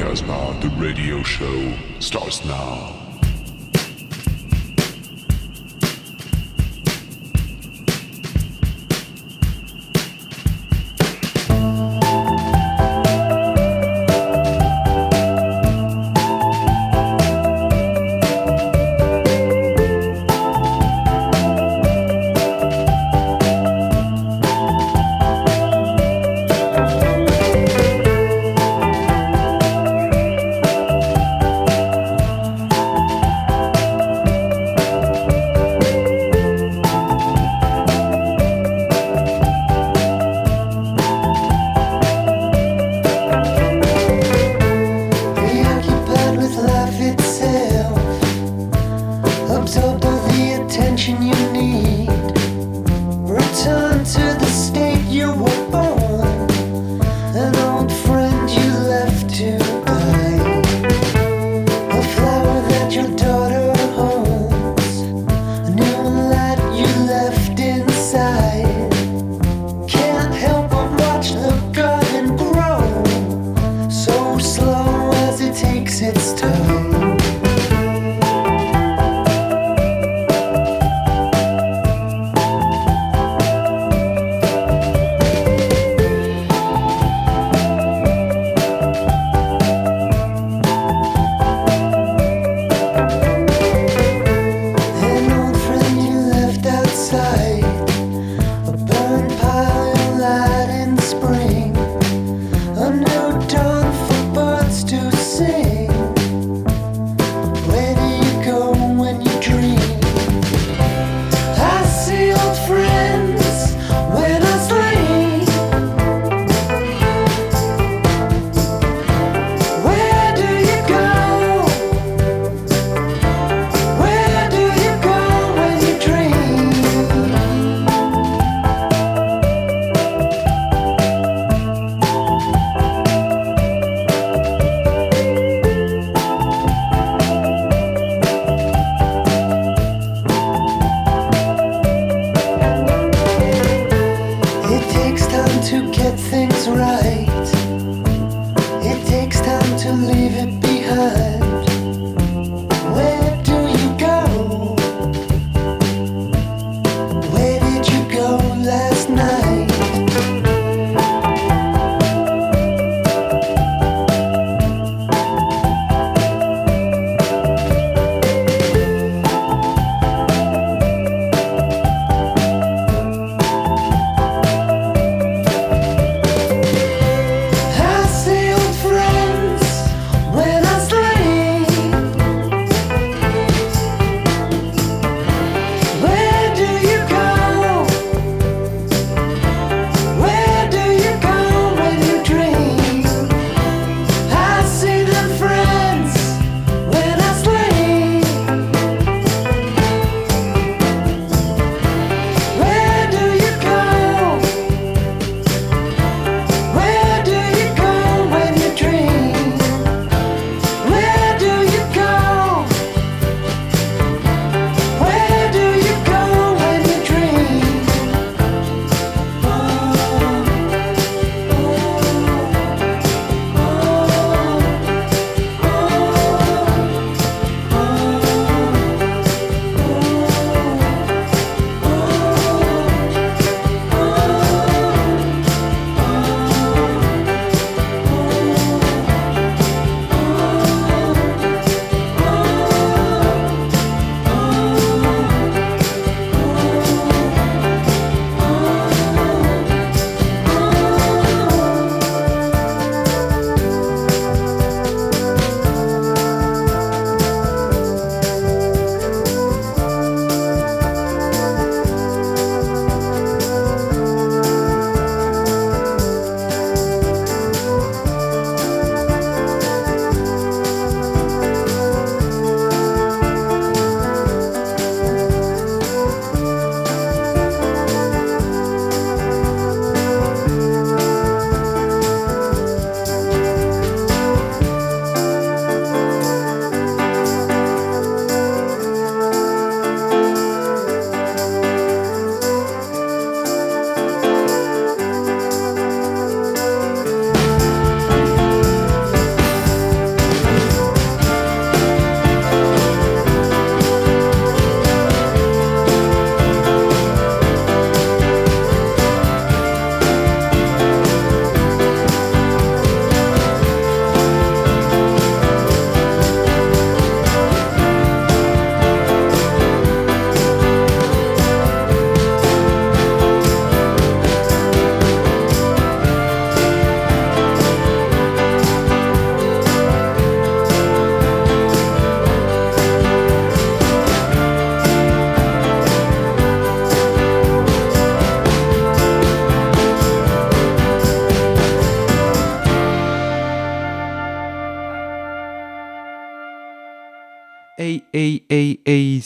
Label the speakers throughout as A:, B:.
A: Casbah, the radio show starts now.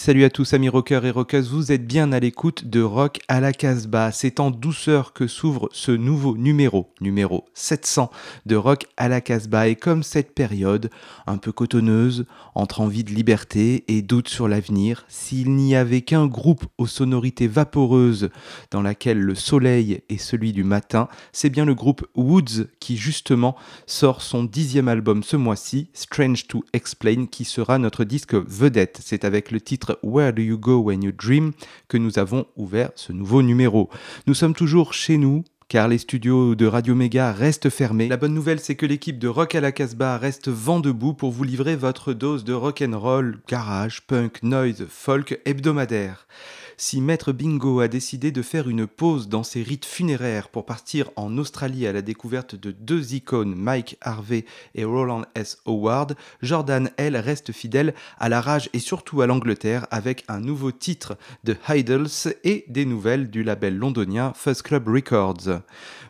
B: Salut à tous amis rockers et rockeuses, vous êtes bien à l'écoute de Rock à la Casbah. C'est en douceur que s'ouvre ce nouveau numéro, numéro 700 de Rock à la Casbah. Et comme cette période, un peu cotonneuse, entre envie de liberté et doute sur l'avenir, s'il n'y avait qu'un groupe aux sonorités vaporeuses dans laquelle le soleil est celui du matin, c'est bien le groupe Woods qui justement sort son dixième album ce mois-ci, Strange to Explain, qui sera notre disque vedette. C'est avec le titre Where Do You Go When You Dream que nous avons ouvert ce nouveau numéro. Nous sommes toujours chez nous, car les studios de Radio Méga restent fermés. La bonne nouvelle, c'est que l'équipe de Rock à la Casbah reste vent debout pour vous livrer votre dose de rock and roll, garage, punk, noise, folk hebdomadaire si Maître Bingo a décidé de faire une pause dans ses rites funéraires pour partir en Australie à la découverte de deux icônes, Mike Harvey et Roland S. Howard, Jordan, elle, reste fidèle à la rage et surtout à l'Angleterre avec un nouveau titre de Idols et des nouvelles du label londonien First Club Records.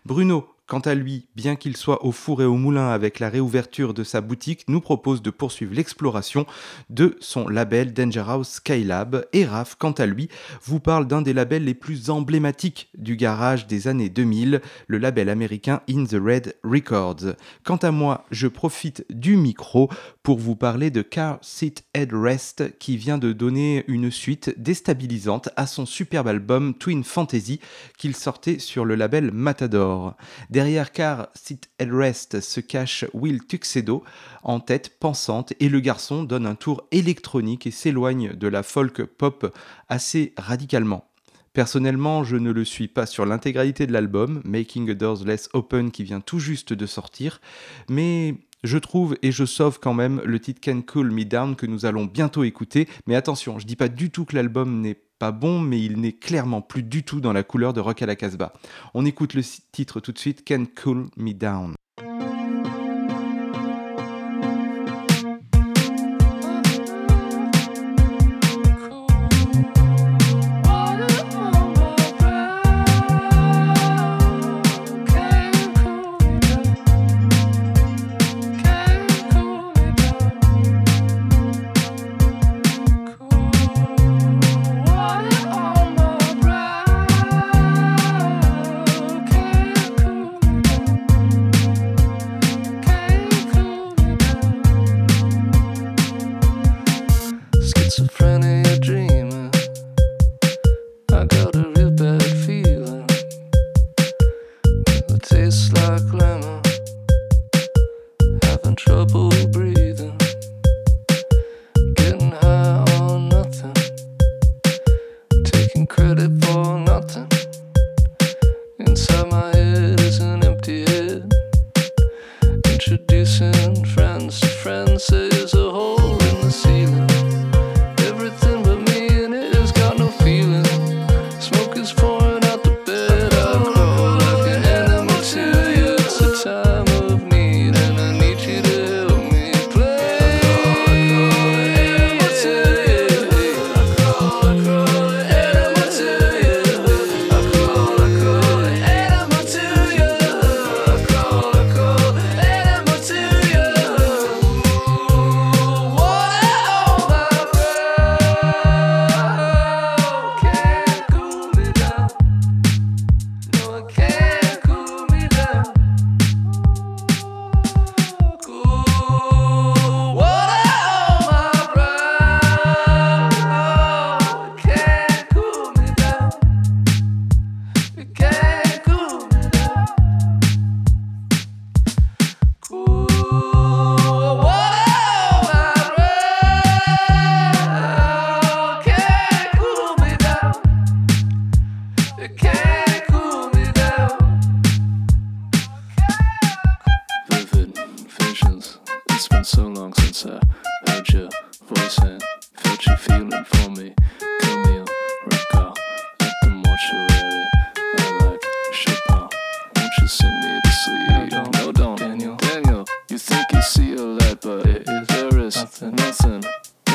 B: Bruno Quant à lui, bien qu'il soit au four et au moulin avec la réouverture de sa boutique, nous propose de poursuivre l'exploration de son label Danger House Skylab. Et Raph, quant à lui, vous parle d'un des labels les plus emblématiques du garage des années 2000, le label américain In the Red Records. Quant à moi, je profite du micro pour vous parler de Car Seat Headrest qui vient de donner une suite déstabilisante à son superbe album Twin Fantasy qu'il sortait sur le label Matador. Derrière Car Sit Rest se cache Will Tuxedo en tête pensante et le garçon donne un tour électronique et s'éloigne de la folk pop assez radicalement. Personnellement, je ne le suis pas sur l'intégralité de l'album, Making a Doors Less Open qui vient tout juste de sortir, mais je trouve et je sauve quand même le titre Can Cool Me Down que nous allons bientôt écouter. Mais attention, je dis pas du tout que l'album n'est pas bon, mais il n'est clairement plus du tout dans la couleur de Rock à la Casbah. On écoute le titre tout de suite, Can Cool Me Down.
C: trouble breeze.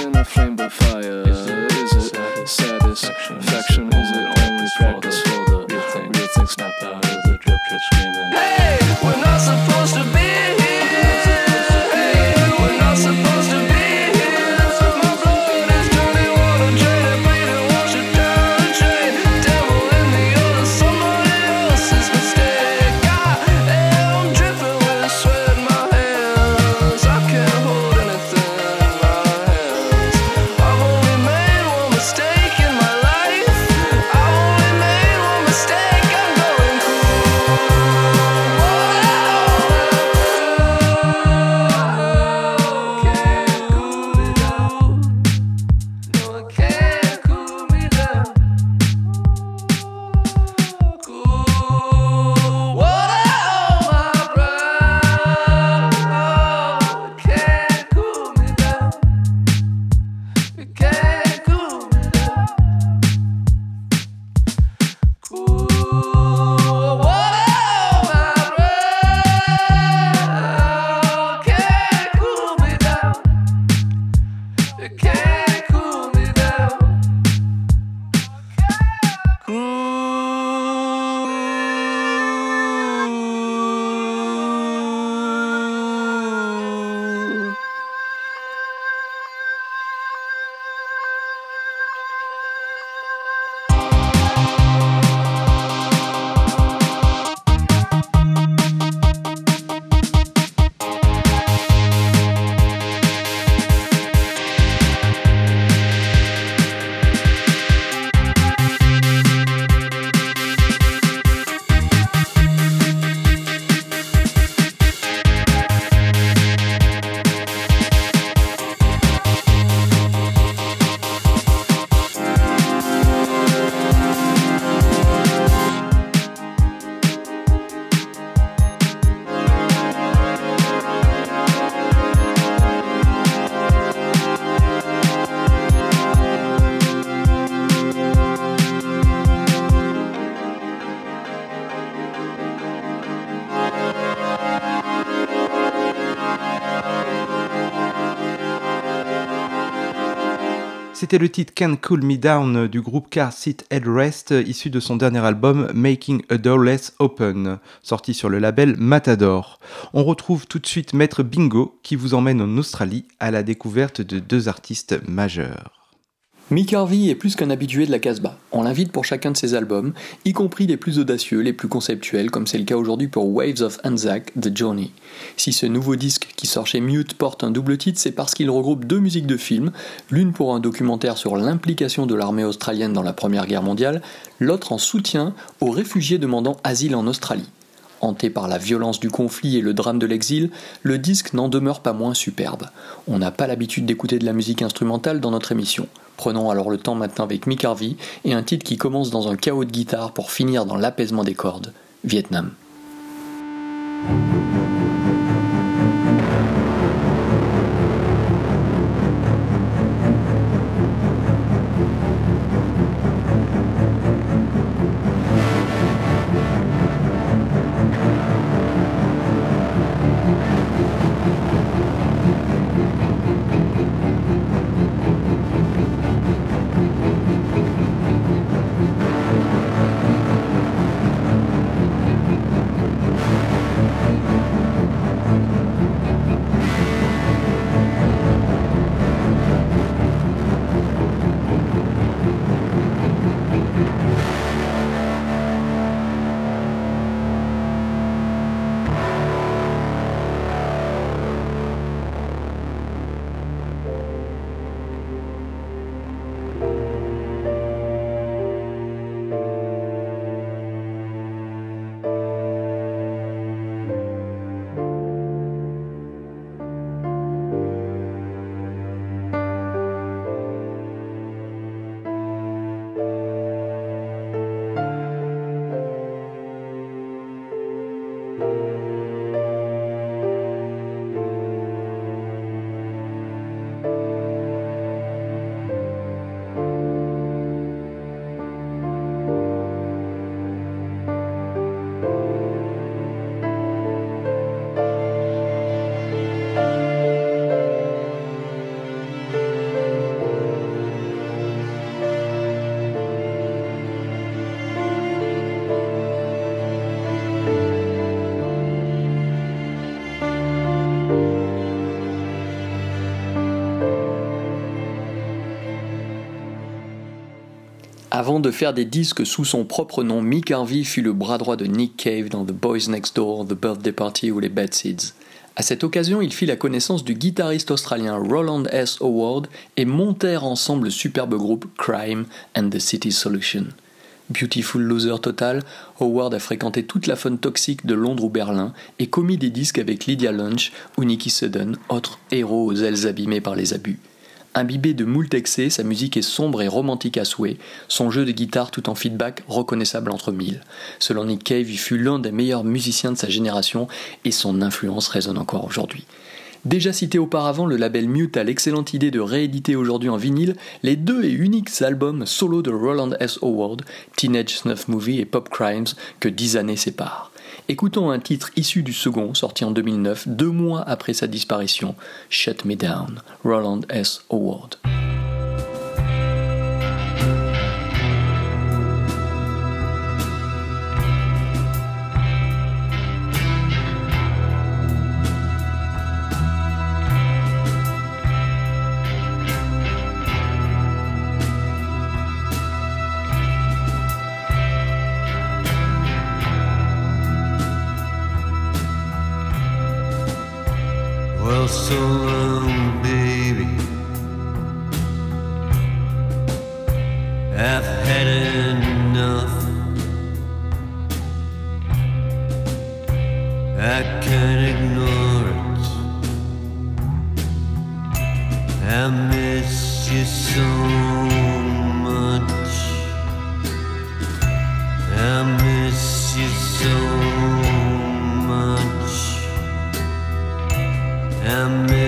D: in a flame but fire. Is it, is it satisfaction? Is it only practice for the real thing? Real snapped out of the drip, drip screaming.
C: Hey, we're not supposed to be.
B: C'était le titre Can't Cool Me Down du groupe Car Seat Headrest, issu de son dernier album Making a Door Less Open, sorti sur le label Matador. On retrouve tout de suite Maître Bingo qui vous emmène en Australie à la découverte de deux artistes majeurs.
E: Mick Harvey est plus qu'un habitué de la Casbah. On l'invite pour chacun de ses albums, y compris les plus audacieux, les plus conceptuels, comme c'est le cas aujourd'hui pour Waves of Anzac, The Journey. Si ce nouveau disque qui sort chez Mute porte un double titre, c'est parce qu'il regroupe deux musiques de films, l'une pour un documentaire sur l'implication de l'armée australienne dans la Première Guerre mondiale, l'autre en soutien aux réfugiés demandant asile en Australie. Hanté par la violence du conflit et le drame de l'exil, le disque n'en demeure pas moins superbe. On n'a pas l'habitude d'écouter de la musique instrumentale dans notre émission. Prenons alors le temps maintenant avec Mick Harvey et un titre qui commence dans un chaos de guitare pour finir dans l'apaisement des cordes, Vietnam. Avant de faire des disques sous son propre nom, Mick Harvey fut le bras droit de Nick Cave dans The Boys Next Door, The Birthday Party ou les Bad Seeds. À cette occasion, il fit la connaissance du guitariste australien Roland S. Howard et montèrent ensemble le superbe groupe Crime and the City Solution. Beautiful loser total, Howard a fréquenté toute la faune toxique de Londres ou Berlin et commis des disques avec Lydia Lunch ou Nicky Sudden, autres héros aux ailes abîmées par les abus. Imbibé de moult excès, sa musique est sombre et romantique à souhait, son jeu de guitare tout en feedback reconnaissable entre mille. Selon Nick Cave, il fut l'un des meilleurs musiciens de sa génération et son influence résonne encore aujourd'hui. Déjà cité auparavant, le label Mute a l'excellente idée de rééditer aujourd'hui en vinyle les deux et uniques albums solo de Roland S. Howard, Teenage Snuff Movie et Pop Crimes, que dix années séparent. Écoutons un titre issu du second, sorti en 2009, deux mois après sa disparition, Shut Me Down, Roland S. Howard.
F: so long, baby. I've had enough. I can't ignore it. I miss you so much. I and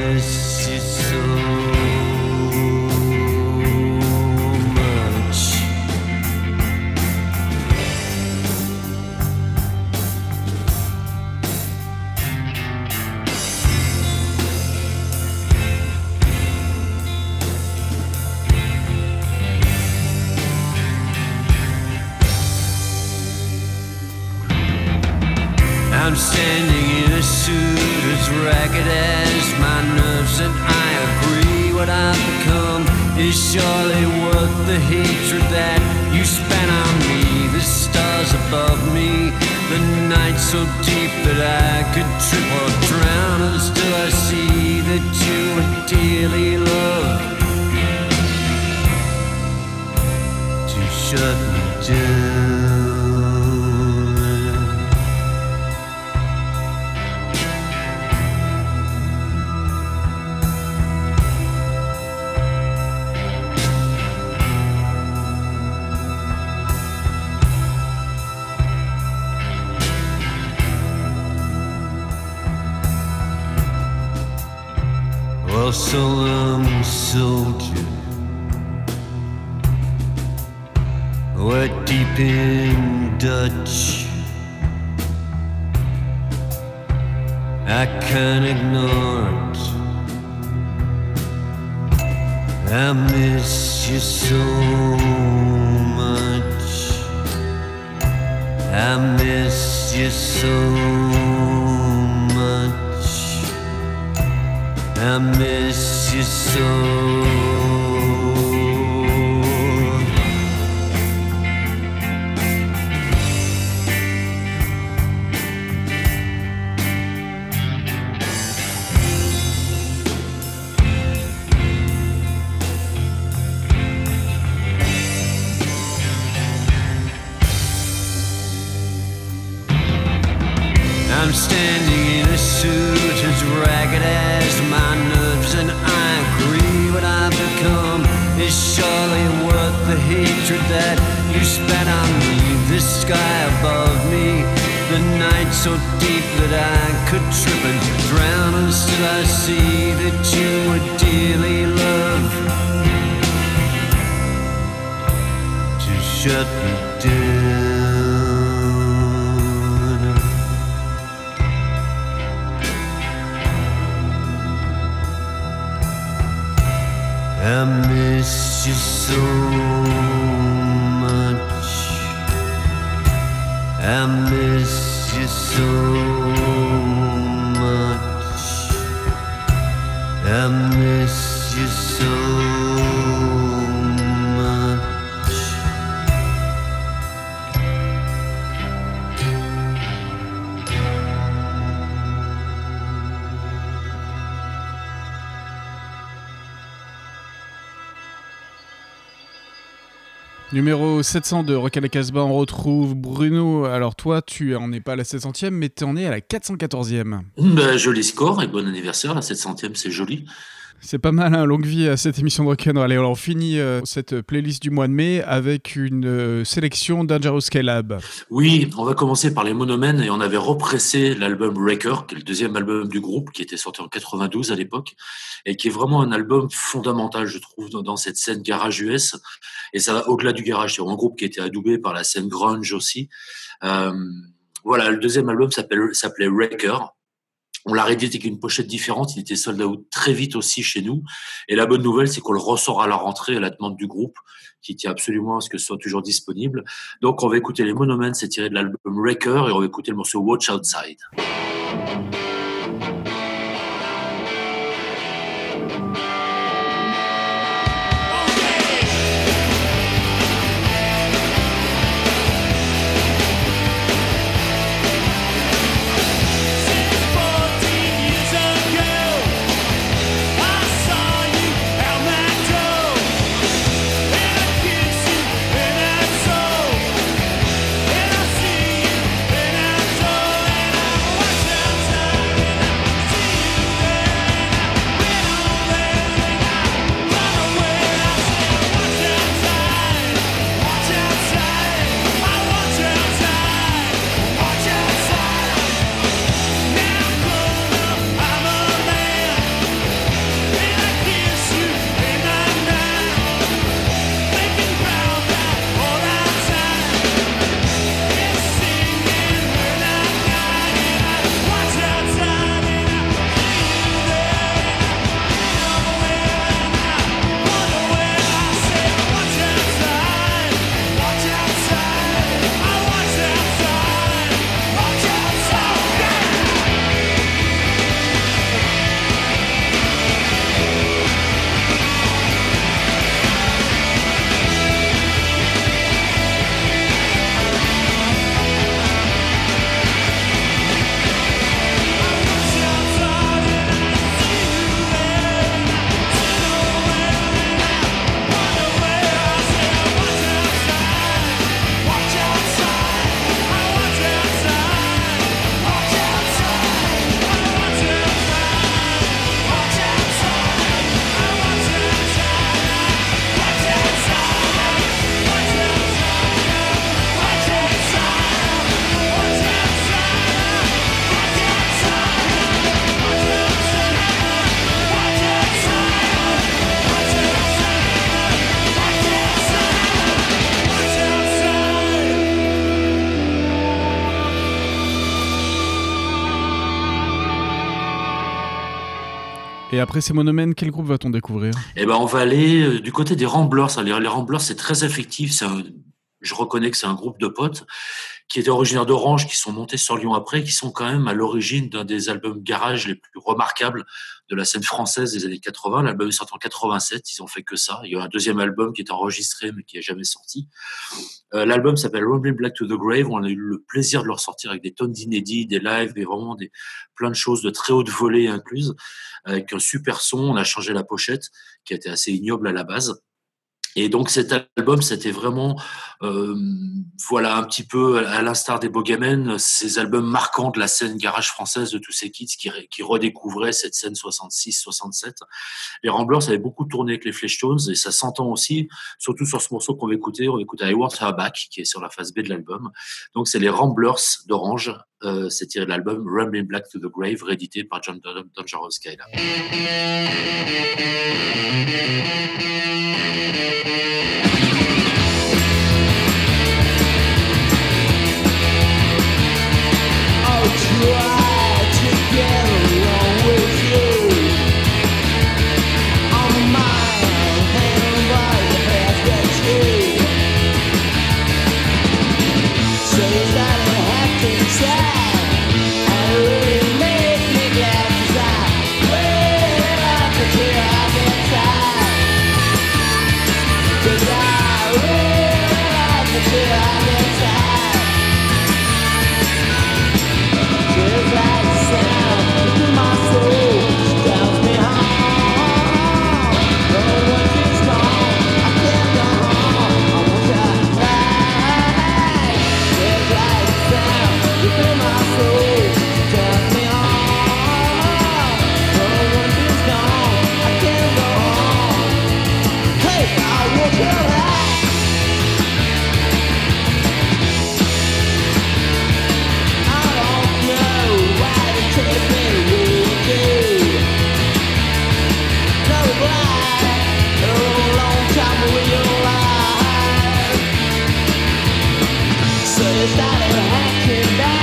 F: I miss you so.
G: Numéro 700 de Casbah, on retrouve Bruno. Alors toi, tu en es pas à la 700e, mais tu en es à la 414e.
H: Ben, joli score et bon anniversaire. La 700e, c'est joli.
G: C'est pas mal, hein, longue vie à cette émission de Rock'n'Roll. Allez, on finit euh, cette playlist du mois de mai avec une euh, sélection Dangerous Skylab.
H: Oui, on va commencer par les monomènes et on avait repressé l'album Wrecker, qui est le deuxième album du groupe, qui était sorti en 92 à l'époque, et qui est vraiment un album fondamental, je trouve, dans, cette scène garage US. Et ça va au-delà du garage. C'est un groupe qui été adoubé par la scène grunge aussi. Euh,
I: Voilà, le deuxième album s'appelait Wrecker. On l'a réédité avec une pochette différente. Il était sold out très vite aussi chez nous. Et la bonne nouvelle, c'est qu'on le ressort à la rentrée à la demande du groupe, qui tient absolument à ce que ce soit toujours disponible. Donc, on va écouter les Monomens, c'est tiré de l'album Wrecker, et on va écouter le morceau Watch Outside.
G: Après ces monomènes, quel groupe va-t-on découvrir?
I: Eh ben, on va aller euh, du côté des Ramblers. Les, Ramblers, c'est très affectif. je reconnais que c'est un groupe de potes qui étaient originaires d'Orange, qui sont montés sur Lyon après, qui sont quand même à l'origine d'un des albums garage les plus remarquables de la scène française des années 80. L'album est sorti en 87, ils ont fait que ça. Il y a un deuxième album qui est enregistré mais qui n'est jamais sorti. Euh, l'album s'appelle Rumbling Black to the Grave. On a eu le plaisir de le ressortir avec des tonnes d'inédits, des lives et vraiment des, plein de choses de très haute volée incluses, avec un super son. On a changé la pochette qui était assez ignoble à la base. Et donc cet album, c'était vraiment, euh, voilà, un petit peu à l'instar des Bogamen, ces albums marquants de la scène garage française de tous ces kids qui, redécouvraient cette scène 66-67. Les Ramblers avaient beaucoup tourné avec les Fleshtones et ça s'entend aussi, surtout sur ce morceau qu'on va écouter. On va écouter I Want Her Back, qui est sur la phase B de l'album. Donc c'est les Ramblers d'Orange. Euh, c'est tiré de l'album Rambling Black to the Grave, réédité par John Dangerous Skylar. Yeah. Started hacking back.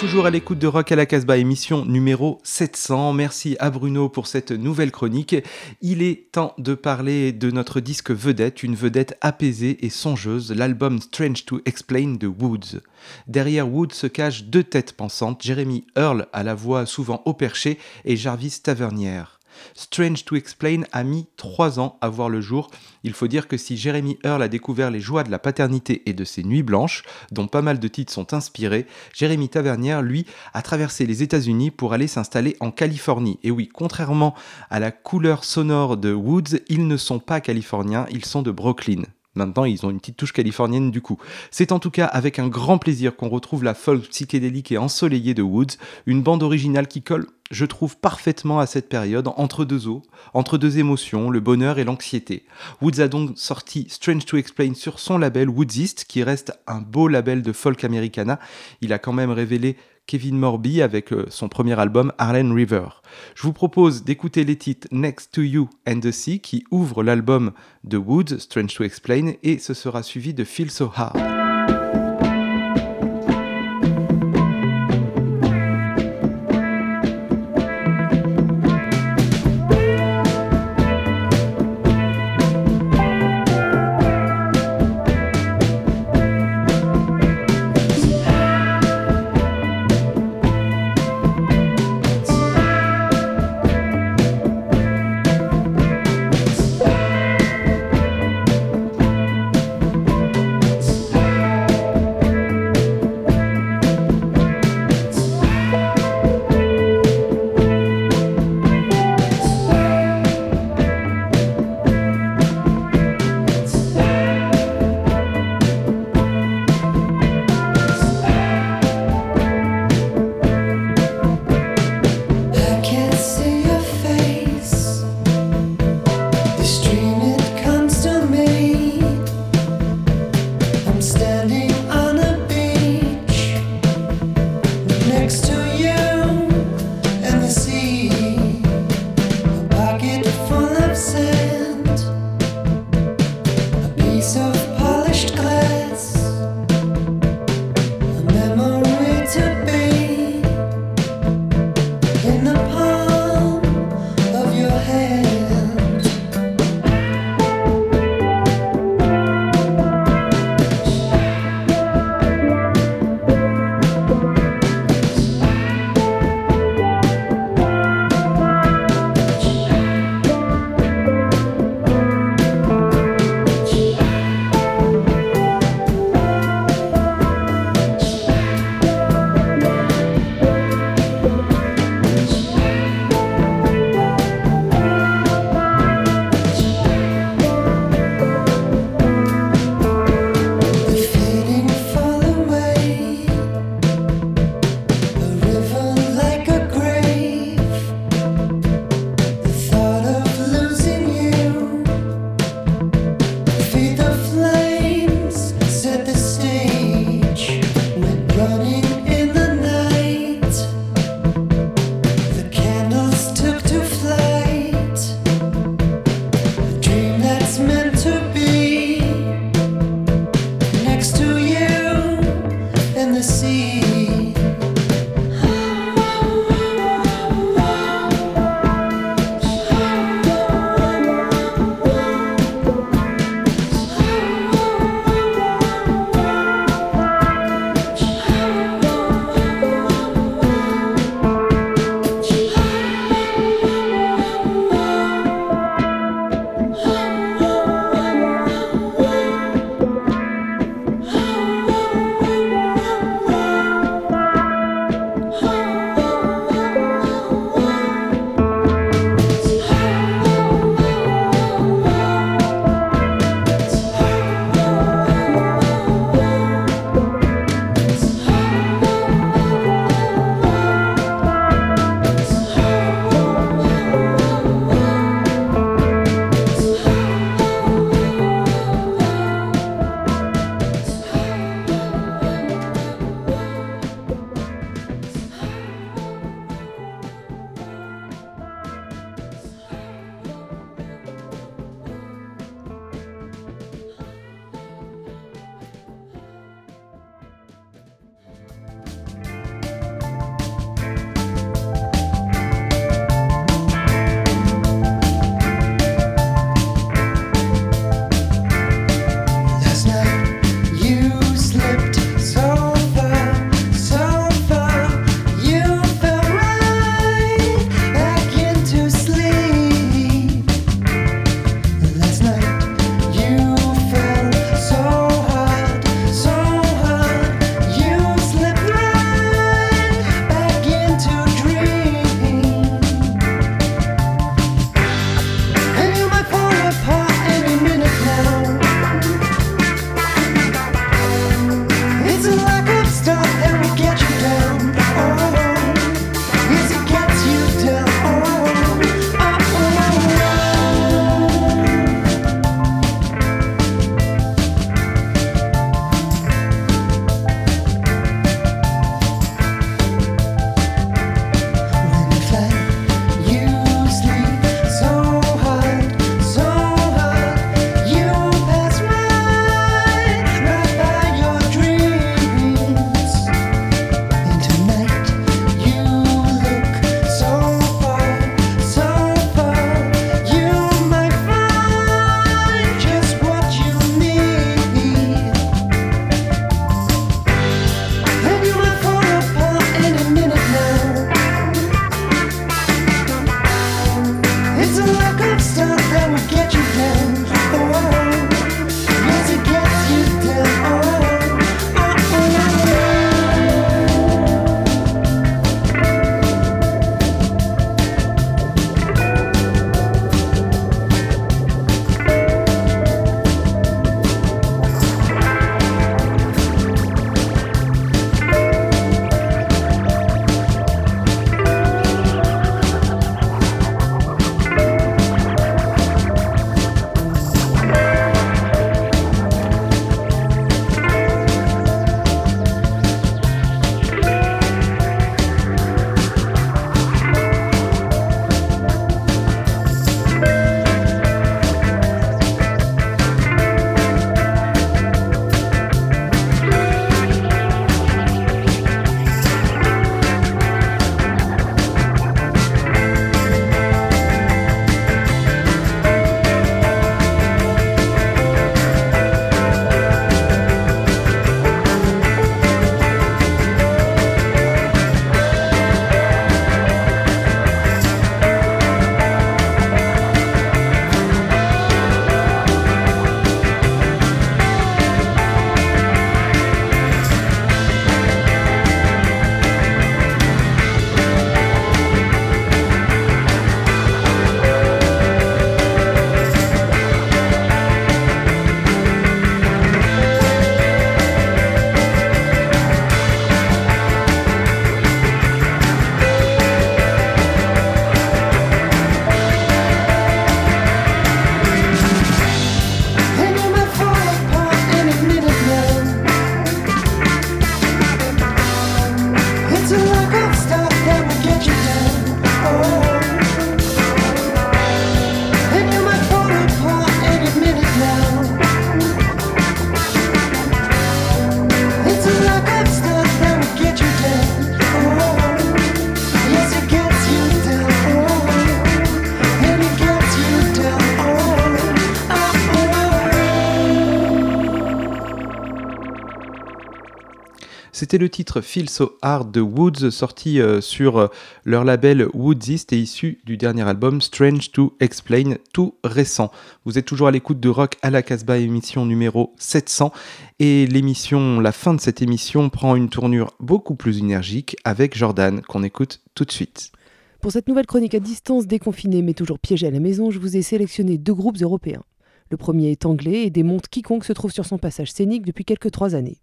B: Toujours à l'écoute de Rock à la Casbah, émission numéro 700. Merci à Bruno pour cette nouvelle chronique. Il est temps de parler de notre disque vedette, une vedette apaisée et songeuse, l'album Strange to Explain de Woods. Derrière Woods se cachent deux têtes pensantes, Jeremy Earl à la voix souvent au perché et Jarvis Tavernière. Strange to Explain a mis trois ans à voir le jour. Il faut dire que si Jeremy Earl a découvert les joies de la paternité et de ses nuits blanches, dont pas mal de titres sont inspirés, Jeremy Tavernière, lui, a traversé les États-Unis pour aller s'installer en Californie. Et oui, contrairement à la couleur sonore de Woods, ils ne sont pas californiens, ils sont de Brooklyn. Maintenant, ils ont une petite touche californienne du coup. C'est en tout cas avec un grand plaisir qu'on retrouve la folk psychédélique et ensoleillée de Woods, une bande originale qui colle, je trouve, parfaitement à cette période, entre deux eaux, entre deux émotions, le bonheur et l'anxiété. Woods a donc sorti Strange to Explain sur son label Woodsist, qui reste un beau label de folk americana. Il a quand même révélé Kevin Morby avec euh, son premier album Harlan River. Je vous propose d'écouter les titres Next to You and the Sea qui ouvrent l'album de Woods, Strange to Explain, et ce sera suivi de Feel So Hard. C'était le titre Feel So Hard de Woods, sorti euh, sur euh, leur label Woodsist et issu du dernier album Strange to Explain, tout récent. Vous êtes toujours à l'écoute de Rock à la Casbah, émission numéro 700. Et la fin de cette émission prend une tournure beaucoup plus énergique avec Jordan, qu'on écoute tout de suite.
J: Pour cette nouvelle chronique à distance déconfinée mais toujours piégée à la maison, je vous ai sélectionné deux groupes européens. Le premier est anglais et démonte quiconque se trouve sur son passage scénique depuis quelques trois années.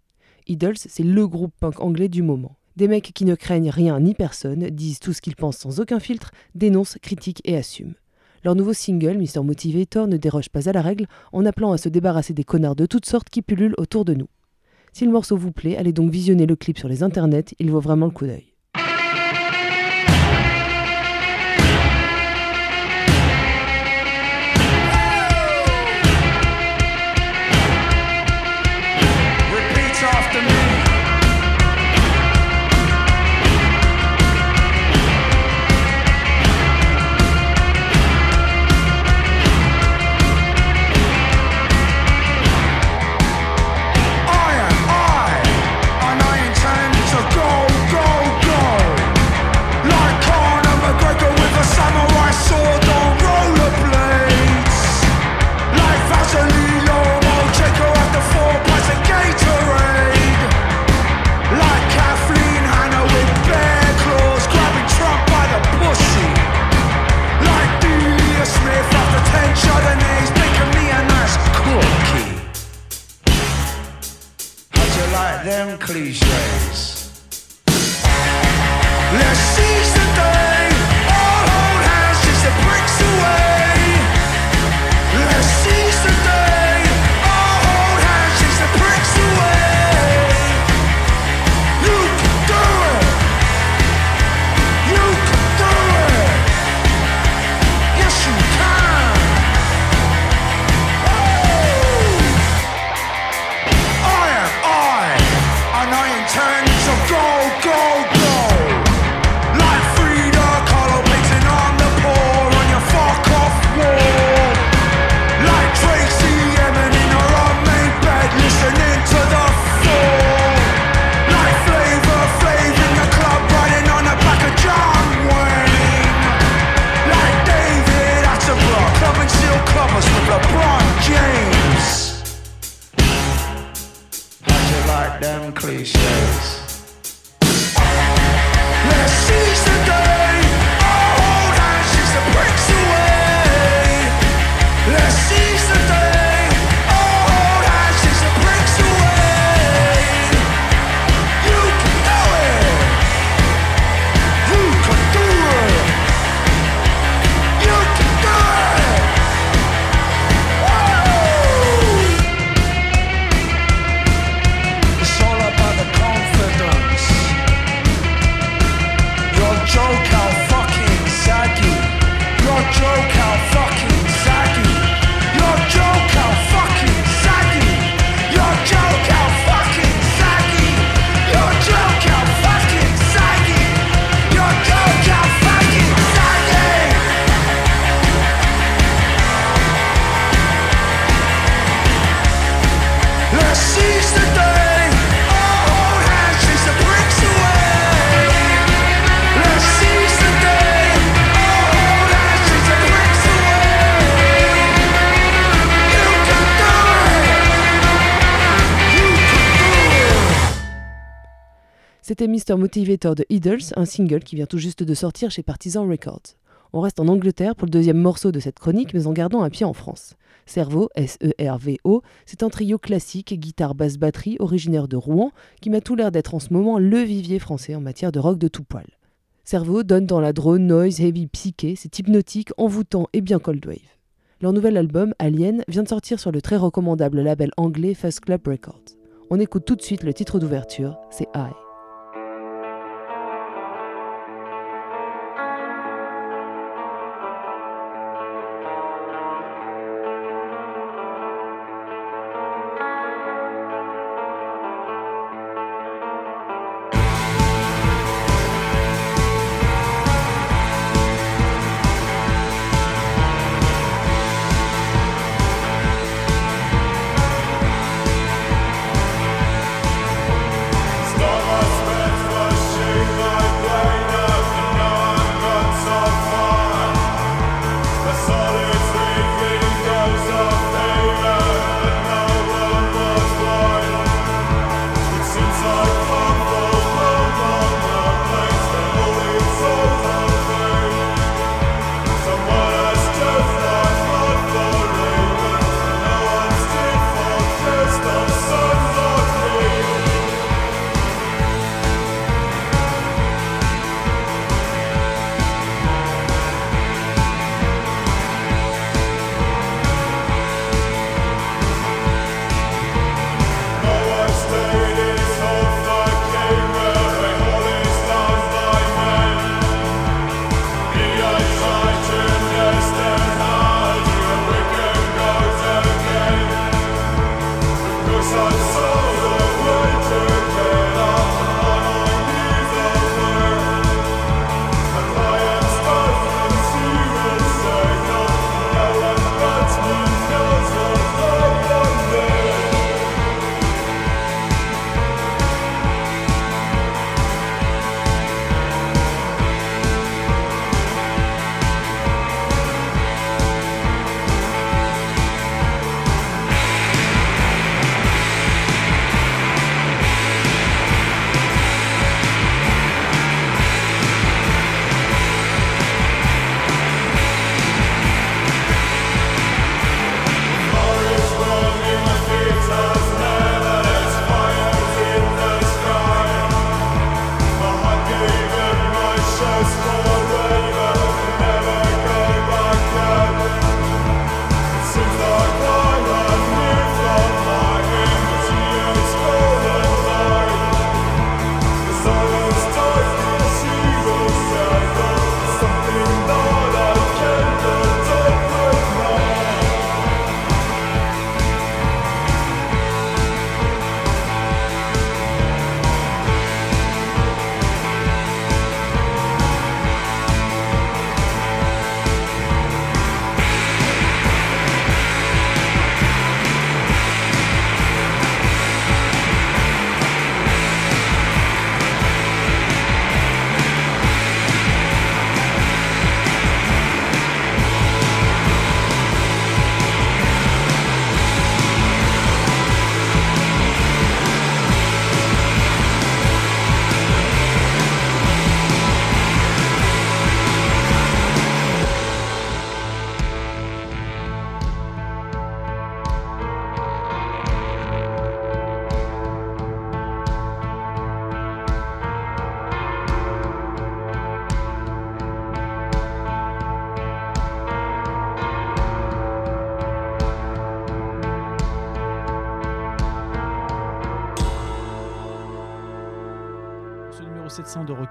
J: Idols, c'est le groupe punk anglais du moment. Des mecs qui ne craignent rien ni personne, disent tout ce qu'ils pensent sans aucun filtre, dénoncent, critiquent et assument. Leur nouveau single, Mr. Motivator, ne déroge pas à la règle en appelant à se débarrasser des connards de toutes sortes qui pullulent autour de nous. Si le morceau vous plaît, allez donc visionner le clip sur les internets, il vaut vraiment le coup d'œil. C'était Mr. Motivator de Idols, un single qui vient tout juste de sortir chez Partisan Records. On reste en Angleterre pour le deuxième morceau de cette chronique, mais en gardant un pied en France. Cerveau, S-E-R-V-O, c'est un trio classique, guitare, basse, batterie, originaire de Rouen, qui m'a tout l'air d'être en ce moment le vivier français en matière de rock de tout poil. Cerveau donne dans la drone, noise, heavy, psyché, c'est hypnotique, envoûtant et bien cold wave. Leur nouvel album, Alien, vient de sortir sur le très recommandable label anglais First Club Records. On écoute tout de suite le titre d'ouverture, c'est I.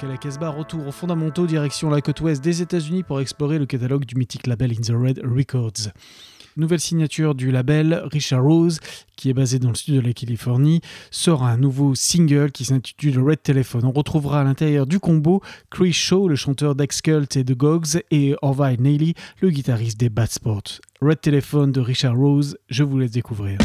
G: 700 de Rock à la Casbah. Retour aux fondamentaux, direction la côte ouest des États-Unis pour explorer le catalogue du mythique label In the Red Records. Nouvelle signature du label, Richard Rose, qui est basé dans le sud de la Californie, sort un nouveau single qui s'intitule Red Telephone. On retrouvera à l'intérieur du combo Chris Shaw, le chanteur d'Excult et de Gogs, et Orville Neely, le guitariste des Bad Sports. Red Telephone de Richard Rose, je vous laisse découvrir.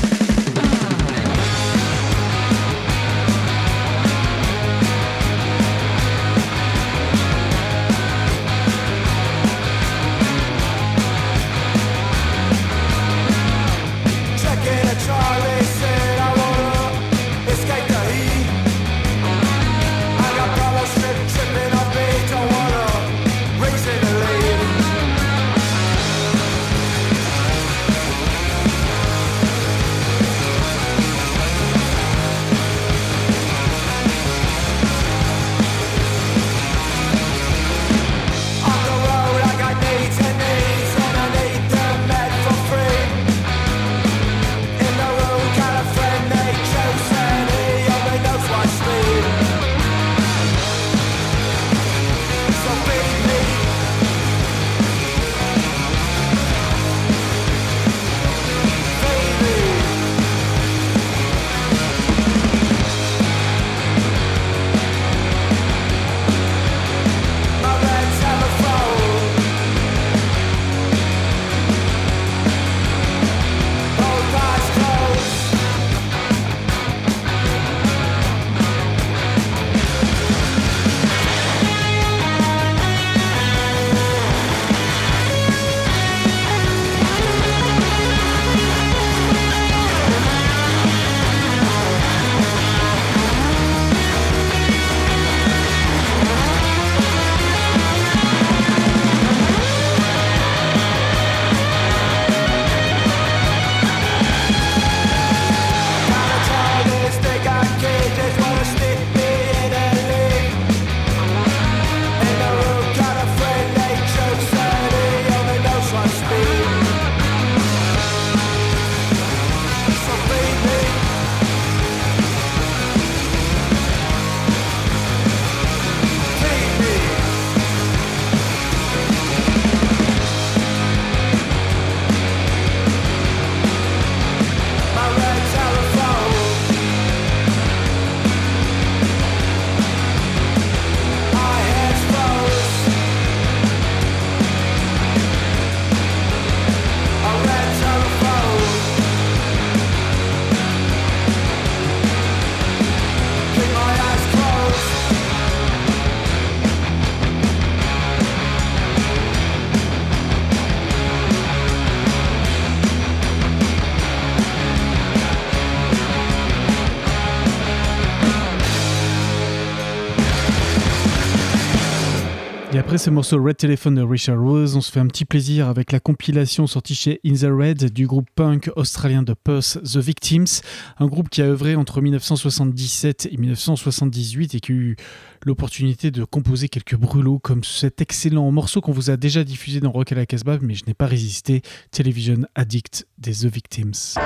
G: Ce morceau Red Telephone de Richard Rose, on se fait un petit plaisir avec la compilation sortie chez In the Red du groupe punk australien de Perth, The Victims, un groupe qui a œuvré entre 1977 et 1978 et qui a eu l'opportunité de composer quelques brûlots comme cet excellent morceau qu'on vous a déjà diffusé dans Rock à la Casbah, mais je n'ai pas résisté, Television Addict des The Victims.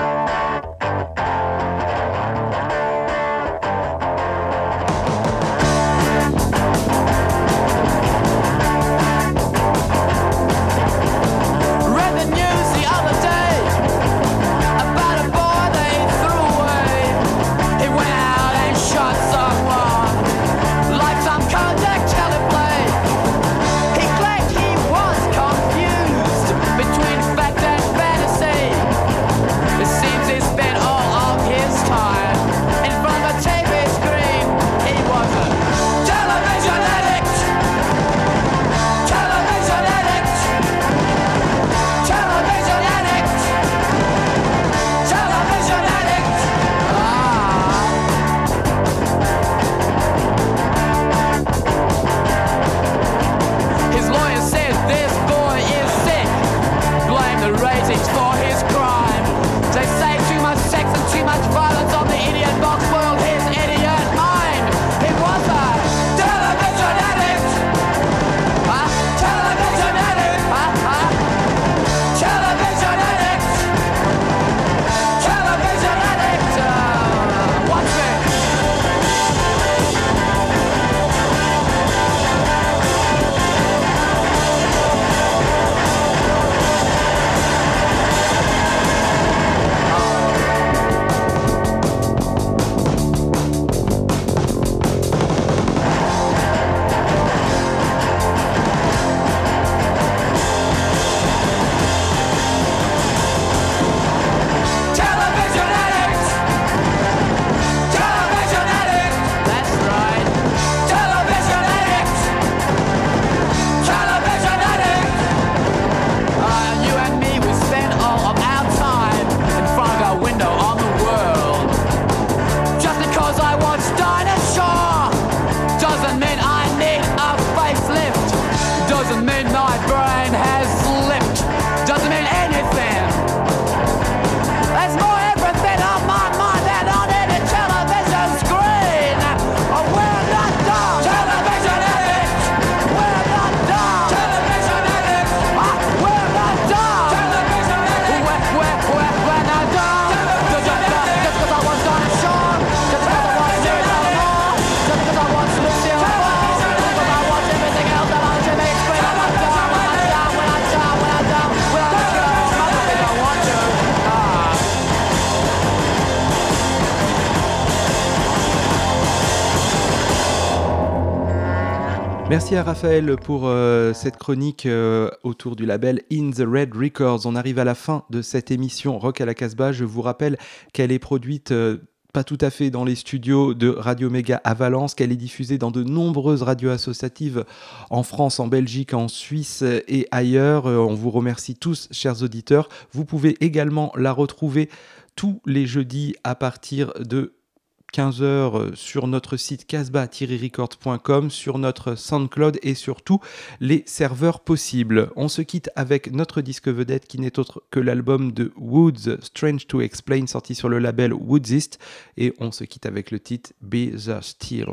B: Merci à Raphaël pour euh, cette chronique euh, autour du label In the Red Records. On arrive à la fin de cette émission Rock à la Casbah. Je vous rappelle qu'elle est produite euh, pas tout à fait dans les studios de Radio Méga à Valence, qu'elle est diffusée dans de nombreuses radios associatives en France, en Belgique, en Suisse et ailleurs. On vous remercie tous, chers auditeurs. Vous pouvez également la retrouver tous les jeudis à partir de 15h sur notre site casbah-records.com, sur notre SoundCloud et sur tous les serveurs possibles. On se quitte avec notre disque vedette qui n'est autre que l'album de Woods, Strange to Explain, sorti sur le label Woodsist. Et on se quitte avec le titre Be the Steel.